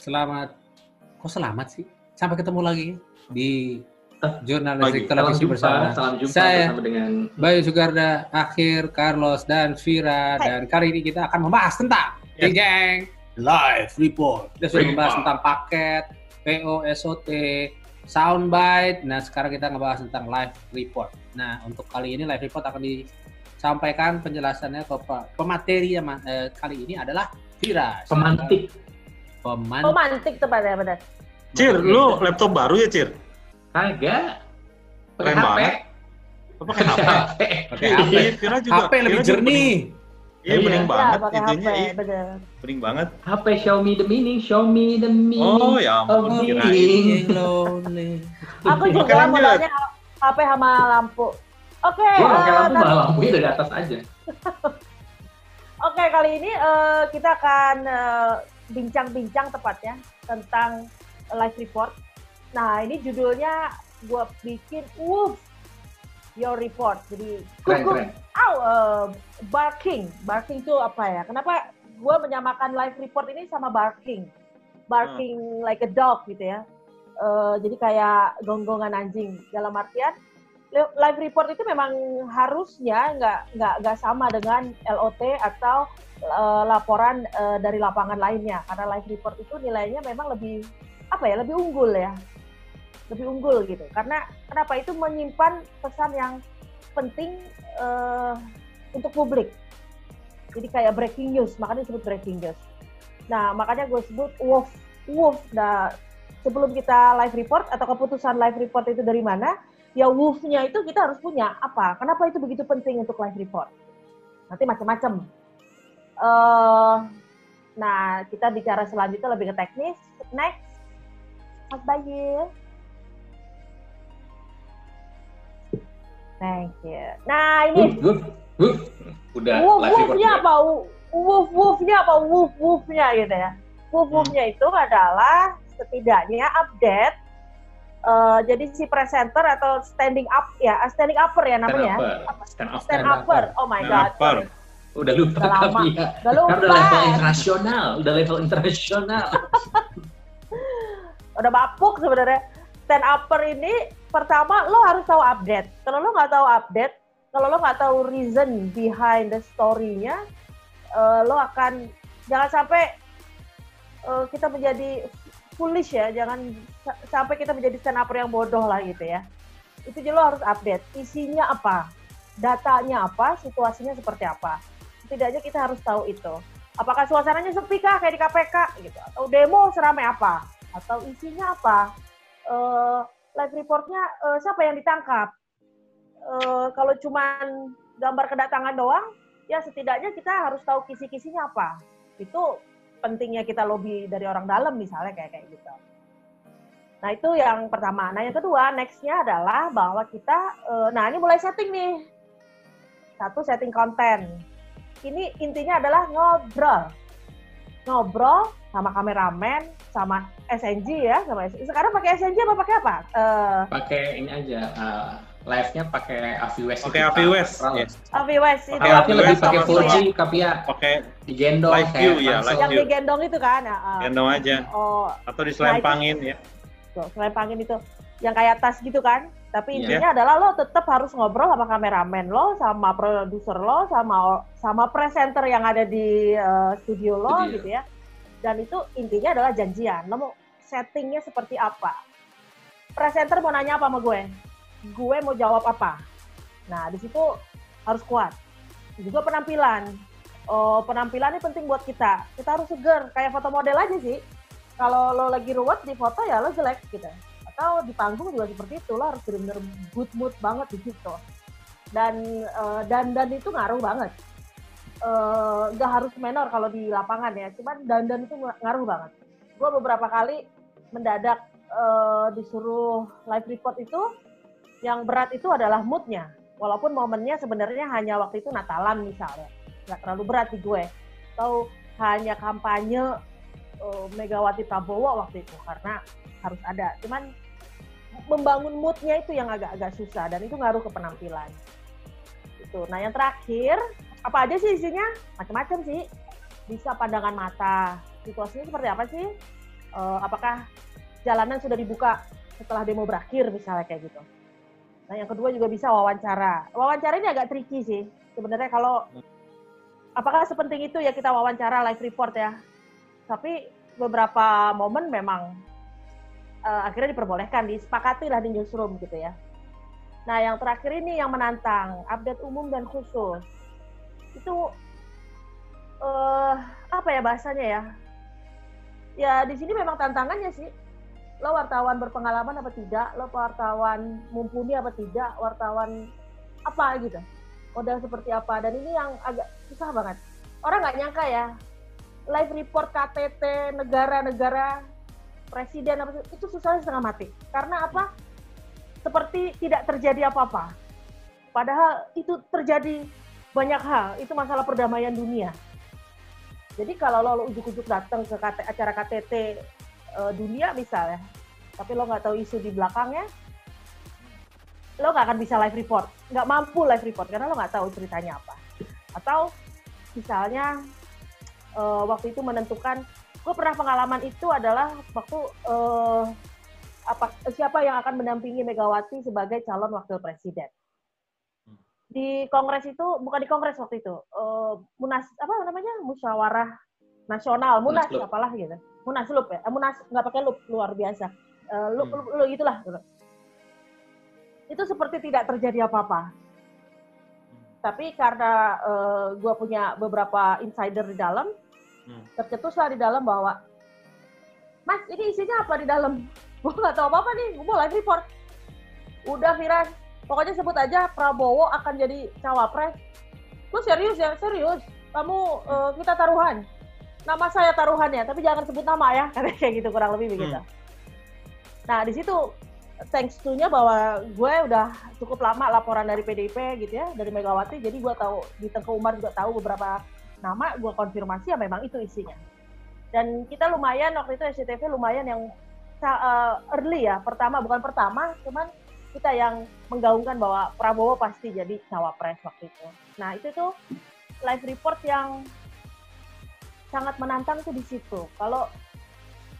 selamat. Kok selamat sih? Sampai ketemu lagi di jurnalistik Pagi. televisi jumpa, bersama. salam jumpa Saya bersama dengan Bayu Sugarda, Akhir, Carlos, dan Vira. Hai. Dan kali ini kita akan membahas tentang Yes. Geng Geng Live Report. Kita sudah membahas tentang paket, PO, SOT, soundbite. Nah, sekarang kita ngebahas tentang live report. Nah, untuk kali ini live report akan disampaikan penjelasannya ke pe- pemateri yang eh, kali ini adalah Vira. pemantik. Pemantik. Oh mantik tepatnya benar. Cir, lu laptop baru ya, Cir? Kagak. Keren HP. banget. Lu pakai HP? Pakai HP. Iya, Vira juga. HP lebih jernih. bening. Iya, Iya. bening Ya, banget pakai itunya. HP, Iya, bening banget. HP me the meaning, show me the meaning. Oh, ya ampun, Oh, kirain. Aku Oke, juga lanjut. modalnya HP sama lampu. Oke, Gua pakai eh, lampu malah lampunya dari atas aja. Oke, kali ini eh, kita akan eh, bincang-bincang tepatnya tentang live report. Nah, ini judulnya gue bikin Woof Your Report. Jadi, Keren, kuku, keren. Au, eh, barking. Barking itu apa ya? Kenapa gue menyamakan live report ini sama barking? Barking like a dog gitu ya. Eh, jadi kayak gonggongan anjing. Dalam artian live report itu memang harusnya nggak nggak nggak sama dengan LOT atau eh, laporan eh, dari lapangan lainnya. Karena live report itu nilainya memang lebih apa ya? Lebih unggul ya. Lebih unggul gitu. Karena kenapa itu menyimpan pesan yang penting eh, untuk publik. Jadi kayak breaking news, makanya disebut breaking news. Nah, makanya gue sebut wolf, wolf. Nah, sebelum kita live report atau keputusan live report itu dari mana, ya wolf-nya itu kita harus punya apa? Kenapa itu begitu penting untuk live report? Nanti macam-macam. Eh, nah, kita bicara selanjutnya lebih ke teknis. Next, Mas Bayu. Thank you. Nah, ini Wuh, wuh, wuh. Udah Woof woofnya apa? Woof woofnya apa? Woof woofnya gitu ya. Woof woofnya itu adalah setidaknya update. Eh, jadi si presenter atau standing up ya, standing upper ya Stand namanya. upper. Apa? Stand up. Stand upper. Oh my Stand god. upper. Udah lupa Udah lama. ya. Gak lupa. Udah level internasional, udah level internasional. Udah bapuk sebenarnya. Stand upper ini pertama lo harus tahu update. Kalau lo nggak tahu update, kalau lo nggak tahu reason behind the story-nya, eh, lo akan jangan sampai eh, kita menjadi foolish ya, jangan sa- sampai kita menjadi stand upper yang bodoh lah gitu ya. Itu lo harus update. Isinya apa? Datanya apa? Situasinya seperti apa? Setidaknya kita harus tahu itu. Apakah suasananya sepi kah kayak di KPK gitu? Atau demo seramai apa? Atau isinya apa? Eh, live reportnya eh, siapa yang ditangkap? Eh, kalau cuman gambar kedatangan doang, ya setidaknya kita harus tahu kisi-kisinya apa. Itu pentingnya kita lobby dari orang dalam misalnya kayak kayak gitu. Nah itu yang pertama. Nah yang kedua, nextnya adalah bahwa kita, eh, nah ini mulai setting nih. Satu setting konten. Ini intinya adalah ngobrol. Ngobrol sama kameramen, sama SNG ya, sama SNG. Sekarang pakai SNG apa pakai apa? Eh, Pakai ini aja. uh, live-nya pakai AVWest. Pakai AVWest, yes. AVWS itu. Pakai lebih AVWest pakai sama 4G, sama- Kapia Pakai digendong Live kayak view, ya, live Yang view. digendong itu kan? ya, eh. gendong aja Oh, atau diselempangin ya. Tuh, selempangin itu yang kayak tas gitu kan. Tapi Iya. intinya adalah lo tetap harus ngobrol sama kameramen lo, sama produser lo, sama sama presenter yang ada di eh, studio lo Studio. gitu ya. Dan itu intinya adalah janjian. Lo mau settingnya seperti apa? Presenter mau nanya apa sama gue? Gue mau jawab apa? Nah, di situ harus kuat. Juga penampilan. Oh, penampilan ini penting buat kita. Kita harus seger, kayak foto model aja sih kalau lo lagi ruwet di foto ya lo jelek gitu atau di panggung juga seperti itu lo harus benar-benar good mood banget di situ dan eh, dan dan itu ngaruh banget Eh, nggak harus menor kalau di lapangan ya cuman dan dan itu ngaruh banget gue beberapa kali mendadak eh, disuruh live report itu yang berat itu adalah moodnya walaupun momennya sebenarnya hanya waktu itu Natalan misalnya nggak terlalu berat di gue atau hanya kampanye eh, Megawati Prabowo waktu itu karena harus ada. Cuman membangun moodnya itu yang agak-agak susah dan itu ngaruh ke penampilan. Itu. Nah yang terakhir apa aja sih isinya? Macam-macam sih. Bisa pandangan mata. Situasinya seperti apa sih? Eh, apakah jalanan sudah dibuka setelah demo berakhir misalnya kayak gitu. Nah yang kedua juga bisa wawancara. Wawancara ini agak tricky sih sebenarnya kalau apakah sepenting itu ya kita wawancara live report ya. Tapi beberapa momen memang eh, akhirnya diperbolehkan, disepakati lah di newsroom gitu ya. Nah yang terakhir ini yang menantang update umum dan khusus itu eh apa ya bahasanya ya? Ya di sini memang tantangannya sih lo wartawan berpengalaman apa tidak, lo wartawan mumpuni apa tidak, wartawan apa gitu, model seperti apa. Dan ini yang agak susah banget. Orang nggak nyangka ya, live report KTT negara-negara presiden apa itu susahnya setengah mati. Karena apa? Seperti tidak terjadi apa-apa. Padahal itu terjadi banyak hal. Itu masalah perdamaian dunia. Jadi kalau lo, ujuk-ujuk datang ke acara KTT uh, dunia misalnya, tapi lo nggak tahu isu di belakangnya, lo nggak akan bisa live report, nggak mampu live report karena lo nggak tahu ceritanya apa. Atau misalnya uh, waktu itu menentukan, gue pernah pengalaman itu adalah waktu uh, apa siapa yang akan mendampingi Megawati sebagai calon wakil presiden. Di kongres itu bukan di kongres waktu itu, uh, munas apa namanya musyawarah nasional, munas apalah gitu munaslup ya, eh, munas nggak pakai lup luar biasa, Eh, lu, Hmm. lu, lu itulah. Itu seperti tidak terjadi apa-apa. Tapi karena gue punya beberapa insider di dalam, Hmm. tercetuslah di dalam bahwa, Mas ini isinya apa di dalam? Gue nggak tahu apa-apa nih, gue mau live report. Udah Firas, pokoknya sebut aja Prabowo akan jadi cawapres. Lu serius ya? Serius. Kamu eh, kita taruhan. Nama saya taruhannya, tapi jangan sebut nama ya. Karena kayak gitu kurang lebih begitu. Hmm. Nah di situ thanks to-nya bahwa gue udah cukup lama laporan dari PDIP gitu ya, dari Megawati, jadi gue tahu di Tengku Umar juga tahu beberapa nama, gue konfirmasi ya memang itu isinya. Dan kita lumayan waktu itu SCTV lumayan yang eh, early ya, pertama bukan pertama, cuman kita yang menggaungkan bahwa Prabowo pasti jadi cawapres waktu itu. Nah itu tuh live report yang sangat menantang tuh di situ. Kalau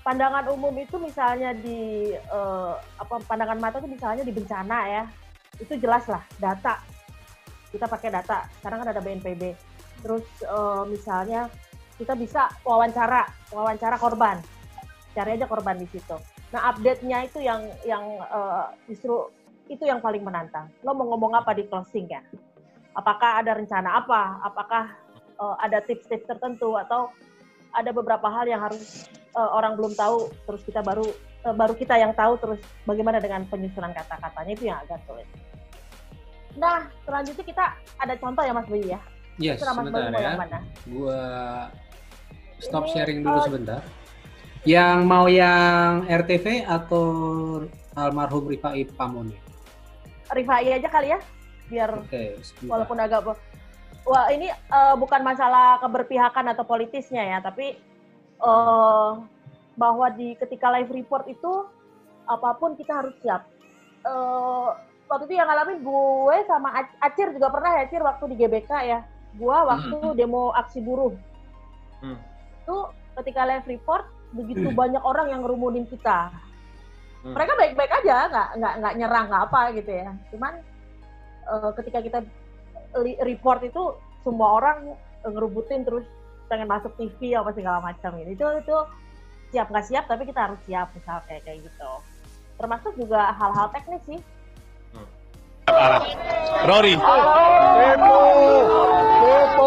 pandangan umum itu misalnya di eh, apa pandangan mata itu misalnya di bencana ya, itu jelas lah data. Kita pakai data. Sekarang kan ada BNPB. Terus eh, misalnya kita bisa wawancara, wawancara korban. Cari aja korban di situ. Nah, update-nya itu yang yang eh, justru itu yang paling menantang. Lo mau ngomong apa di closing ya? Apakah ada rencana apa? Apakah eh, ada tips-tips tertentu atau ada beberapa hal yang harus eh, orang belum tahu terus kita baru eh, baru kita yang tahu terus bagaimana dengan penyusunan kata-katanya itu yang agak sulit. Nah, selanjutnya kita ada contoh ya Mas Bayu ya. Yes, Mas Bayu sebentar ya. yang mana? Gua stop Ini, sharing dulu eh, sebentar. Yang mau yang RTV atau almarhum Rifai Pamuni? Rifai aja kali ya, biar sebentar. walaupun agak wah ini eh, bukan masalah keberpihakan atau politisnya ya tapi eh, bahwa di ketika live report itu apa pun kita harus siap. Eh, waktu itu yang ngalamin gue sama Ac- Acir juga pernah ya Acir waktu di GBK ya. Gue waktu demo aksi buruh. Hmm. itu ketika live report begitu banyak orang yang ngerumunin kita. Hmm. mereka baik-baik aja nggak nggak nggak nyerang nggak apa gitu ya. Cuman eh, ketika kita report itu semua orang ngerubutin terus pengen masuk TV apa segala macam gitu itu itu siap nggak siap tapi kita harus siap misal kayak kayak gitu termasuk juga hal-hal teknis sih Rory. Demo! Demo!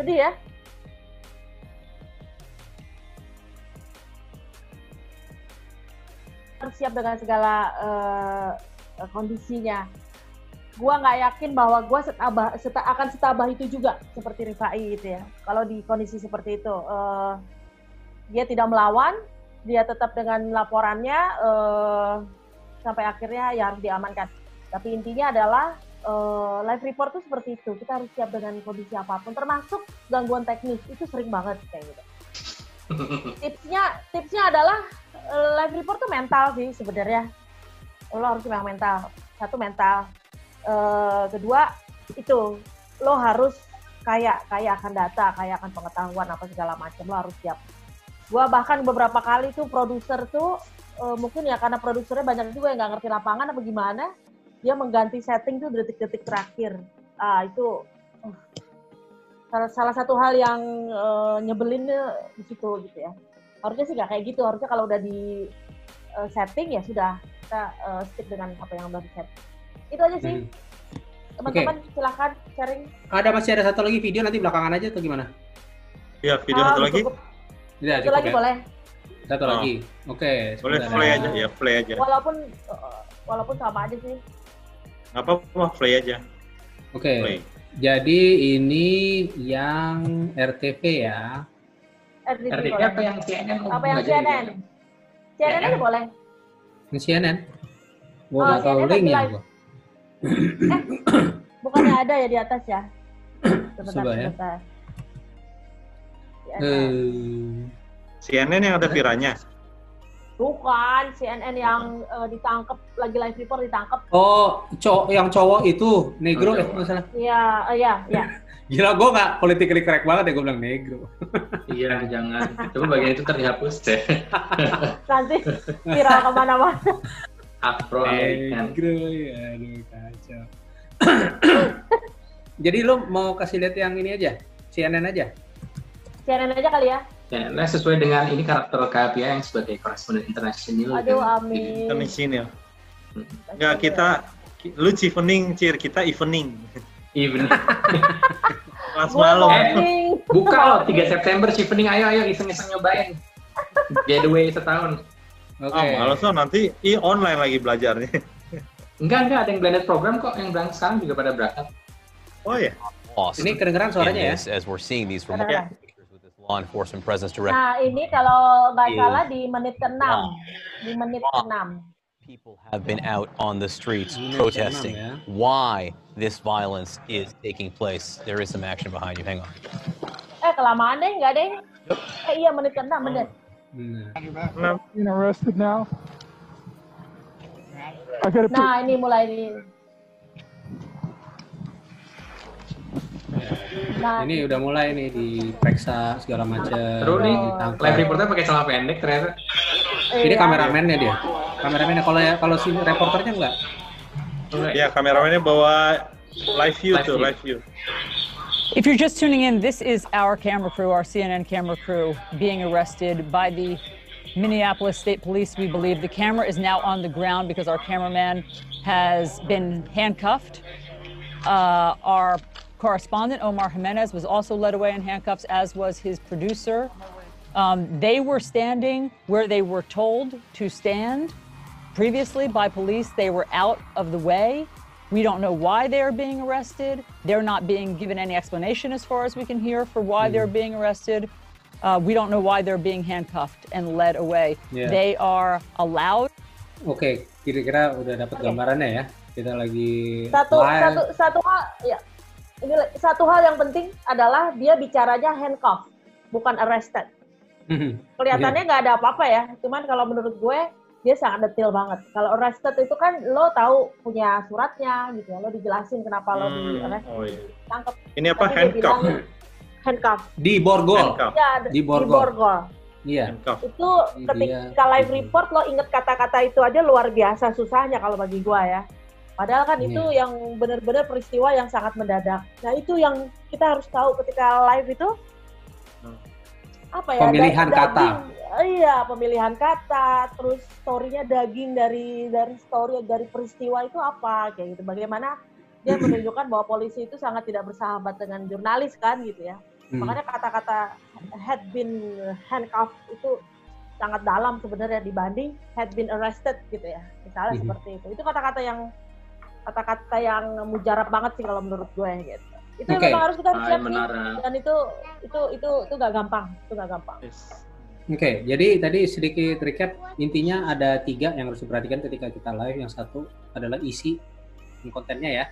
Sedih ya? Harus siap dengan segala uh, kondisinya. gue nggak yakin bahwa gue setabah, seta, akan setabah itu juga seperti Rifai gitu ya. Kalau di kondisi seperti itu, uh, dia tidak melawan, dia tetap dengan laporannya uh, sampai akhirnya ya harus diamankan. Tapi intinya adalah eh, live report tuh seperti itu. Kita harus siap dengan kondisi apa pun, termasuk gangguan teknis. Itu sering banget kayak gitu. Tipsnya, tipsnya adalah eh, live report tuh mental sih sebenarnya. Lo harus memang mental. Satu mental. Eh, kedua itu lo harus kayak kayak akan data, kayak akan pengetahuan apa segala macam. Lo harus siap. Gua bahkan beberapa kali tuh produser tuh eh, mungkin ya karena produsernya banyak juga yang nggak ngerti lapangan apa gimana, dia mengganti setting tuh detik-detik terakhir. Ah itu uh, salah, salah satu hal yang eh, nyebelinnya di situ gitu ya. Harusnya sih nggak kayak gitu. Harusnya kalau udah di eh, setting ya sudah kita eh, stick dengan apa yang udah di set. Itu aja sih. Hmm. Teman-teman silahkan sharing. Ada masih ada satu lagi video nanti belakangan aja atau gimana? Ya, video Ah, satu lagi. cukup. Tidak, Satu lagi ya. boleh. Satu Oh. lagi. Oke. Boleh sebentar play ya. aja ya, play aja. Walaupun eh, walaupun sama aja sih. Nggak apa-apa, play aja. Oke. Play. Jadi ini yang RTV ya. RTP RTP boleh. apa yang CNN? Apa yang CNN? CNN aja CNN. boleh. Ini CNN. Gua Oh, nggak tahu linknya live. gua. Bukannya ada ya di atas ya? Sebentar, Coba ya. sebentar. CNN. Eh, CNN yang ada viranya. Bukan CNN yang eh, ditangkap lagi live report ditangkap. oh, cowok yang cowok itu negro Oh, ya cowok. masalah. Iya, eh, iya, iya. Gila gua nggak politically correct banget ya gua bilang negro. Iya, jangan. Coba bagian itu terdihapus deh. Nanti viral ke mana-mana. Afro American. Negro ya, aduh kacau. Jadi lu mau kasih lihat yang ini aja, CNN aja. CNN aja kali ya. Ya, nah sesuai dengan ini karakter KPI yang sebagai koresponden internasional. Aduh, kan. amin. International. Enggak, kita lu evening, Cir, kita evening. Even. Kelas malam. morning. Buka loh, 3 September Chevening, ayo ayo iseng-iseng nyobain. Getaway setahun. Oke. Ah, males loh, nanti i online lagi belajarnya. Enggak, enggak, ada yang blended program kok, yang berangkat sekarang juga pada berangkat. Oh ya. lost Ini kedengeran suaranya ya. this as we're seeing these remote Ada. Law enforcement presence. Nah, ini kalau nggak Iya. salah di menit ke-6. Di menit ke-6. People have been out on the streets protesting ya. why this violence is taking place. There is some action behind you. Hang on. Eh, kelamaan deh, nggak deh? Eh, iya menit ke-6, bener. Nah, being arrested now. I got to Nah, ini mulai ini. Nah, ini udah mulai nih diperiksa segala macam. Seru nih, live reporter pakai celana pendek ternyata. Ini iya. kameramennya dia. Kameramennya kalau ya kalau si reporternya enggak. Ya, kameramennya bawa live view Live tuh, view. live view. If you're just tuning in, this is our camera crew, our CNN camera crew, being arrested by the Minneapolis State Police. We believe the camera is now on the ground because our cameraman has been handcuffed. Uh, our correspondent, Omar Jimenez, was also led away in handcuffs, as was his producer. Um, they were standing where they were told to stand previously by police. They were out of the way. We don't know why they are being arrested. They're not being given any explanation, as far as we can hear, for why they're being arrested. Uh, we don't know why they're being handcuffed and led away. Yeah. They are allowed. Oke, kira-kira udah dapat Oke. gambarannya ya. Kita lagi satu live. satu satu hal ya ini satu hal yang penting adalah dia bicaranya handcuff bukan arrested kelihatannya nggak ada apa-apa ya cuman kalau menurut gue dia sangat detail banget kalau arrested itu kan lo tahu punya suratnya gitu ya lo dijelasin kenapa lo di Hmm, arrest oh iya. tangkap Ini apa Tapi handcuff? bilang handcuff di Borgol. Handcuff. ya ada- Di Borgol. Iya. itu Handcuff. Ini ketika live report lo inget kata-kata itu aja luar biasa susahnya kalau bagi gua ya padahal kan Iya. itu yang benar-benar peristiwa yang sangat mendadak nah itu yang kita harus tahu ketika live itu Hmm. apa ya Pemilihan da- kata. daging. iya pemilihan kata terus storynya daging dari dari story dari peristiwa itu apa kayak gitu bagaimana dia menunjukkan bahwa polisi itu sangat tidak bersahabat dengan jurnalis kan gitu ya Hmm. makanya kata-kata had been handcuffed itu sangat dalam sebenarnya dibanding had been arrested gitu ya. Misalnya Mhm. seperti itu. Itu kata-kata yang kata-kata yang mujarab banget sih kalau menurut gue gitu. Itu Oke. memang harus kita Hai siap sih. menara. Dan itu itu itu itu gak gampang, itu gak gampang. Yes. Oke, jadi tadi sedikit recap intinya ada tiga yang harus diperhatikan ketika kita live. Yang satu adalah isi kontennya ya.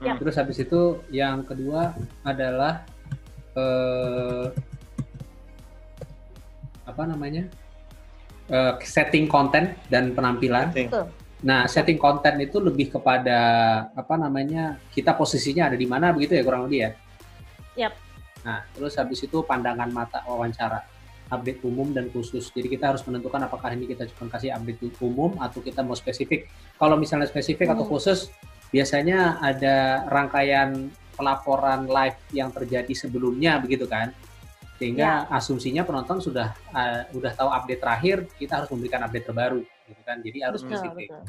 Ya. Terus habis itu yang kedua adalah eh, apa namanya Eh, setting konten dan penampilan. Setting. Nah, setting konten itu lebih kepada apa namanya kita posisinya ada di mana begitu ya kurang lebih ya. Yap. Nah, terus habis itu pandangan mata wawancara, update umum dan khusus. Jadi kita harus menentukan apakah ini kita cuma kasih update umum atau kita mau spesifik. Kalau misalnya spesifik atau Hmm. khusus, biasanya ada rangkaian pelaporan live yang terjadi sebelumnya begitu kan. Sehingga asumsinya penonton sudah uh, udah tahu update terakhir, kita harus memberikan update terbaru gitu kan. Jadi harus Hmm. Betul, betul.